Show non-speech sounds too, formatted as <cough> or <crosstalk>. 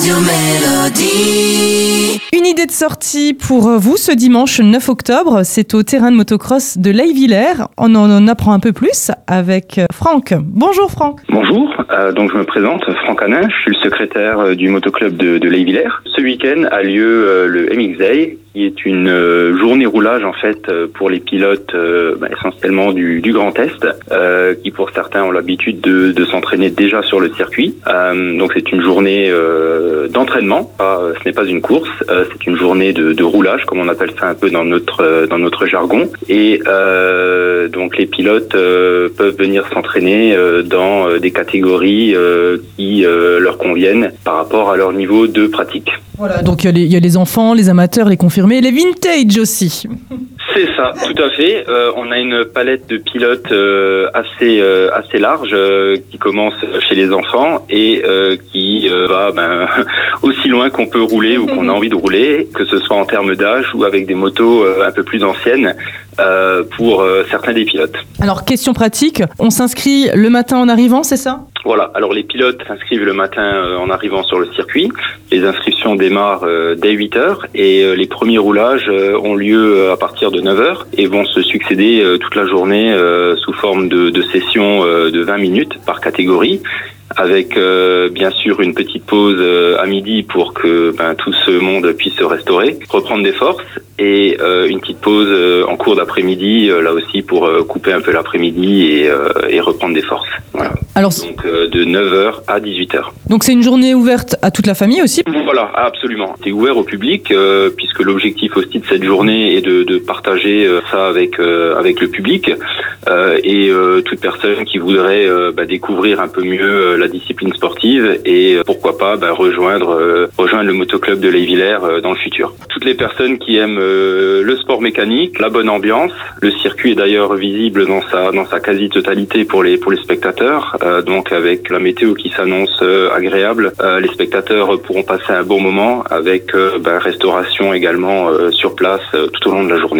Radio Melody. Une idée de sortie pour vous ce dimanche 9 octobre, c'est au terrain de motocross de Laïvillers. On en apprend un peu plus avec Franck. Bonjour Franck. Bonjour, euh, donc je me présente, Franck Hanin, je suis le secrétaire euh, du motoclub de, de Laïvillers. Ce week-end a lieu euh, le MX Day, qui est une euh, journée roulage en fait euh, pour les pilotes euh, bah, essentiellement du, Grand Est, euh, qui pour certains ont l'habitude de, s'entraîner déjà sur le circuit. Euh, donc c'est une journée euh, d'entraînement, ce n'est pas une course, euh, c'est une journée de, roulage comme on appelle ça un peu dans notre euh, dans notre jargon. Et euh, donc les pilotes euh, peuvent venir s'entraîner dans des catégories qui leur conviennent par rapport à leur niveau de pratique. Voilà, donc il y, y a les enfants, les amateurs, les confirmés, les vintage aussi. C'est ça, tout à fait. Euh, on a une palette de pilotes euh, assez euh, assez large euh, qui commence chez les enfants et euh, qui euh, va ben, <laughs> aussi loin qu'on peut rouler ou qu'on a envie de rouler, que ce soit en termes d'âge ou avec des motos un peu plus anciennes pour certains des pilotes. Alors, question pratique, on s'inscrit le matin en arrivant, c'est ça? Voilà, alors les pilotes s'inscrivent le matin euh, en arrivant sur le circuit. Les inscriptions démarrent euh, dès 8 heures et euh, les premiers roulages ont lieu à partir de 9 heures et vont se succéder toute la journée sous forme de, de sessions de 20 minutes par catégorie avec euh, bien sûr une petite pause euh, à midi pour que ben, tout ce monde puisse se restaurer, reprendre des forces et euh, une petite pause euh, en cours d'après-midi euh, là aussi pour euh, couper un peu l'après-midi et, euh, et reprendre des forces. Voilà. Alors, Donc euh, de 9h à 18h. donc c'est une journée ouverte à toute la famille aussi? Voilà, absolument. C'est ouvert au public euh, puisque l'objectif aussi de cette journée est de, de partager euh, ça avec euh, avec le public euh, et euh, toute personne qui voudrait euh, bah, découvrir un peu mieux euh, la discipline sportive et euh, pourquoi pas bah, rejoindre euh, rejoindre le motoclub de Lévillers euh, dans le futur. Toutes les personnes qui aiment le sport mécanique, la bonne ambiance, le circuit est d'ailleurs visible dans sa dans sa quasi-totalité pour les pour les spectateurs. Donc avec la météo qui s'annonce agréable, les spectateurs pourront passer un bon moment avec bah, restauration également sur place tout au long de la journée.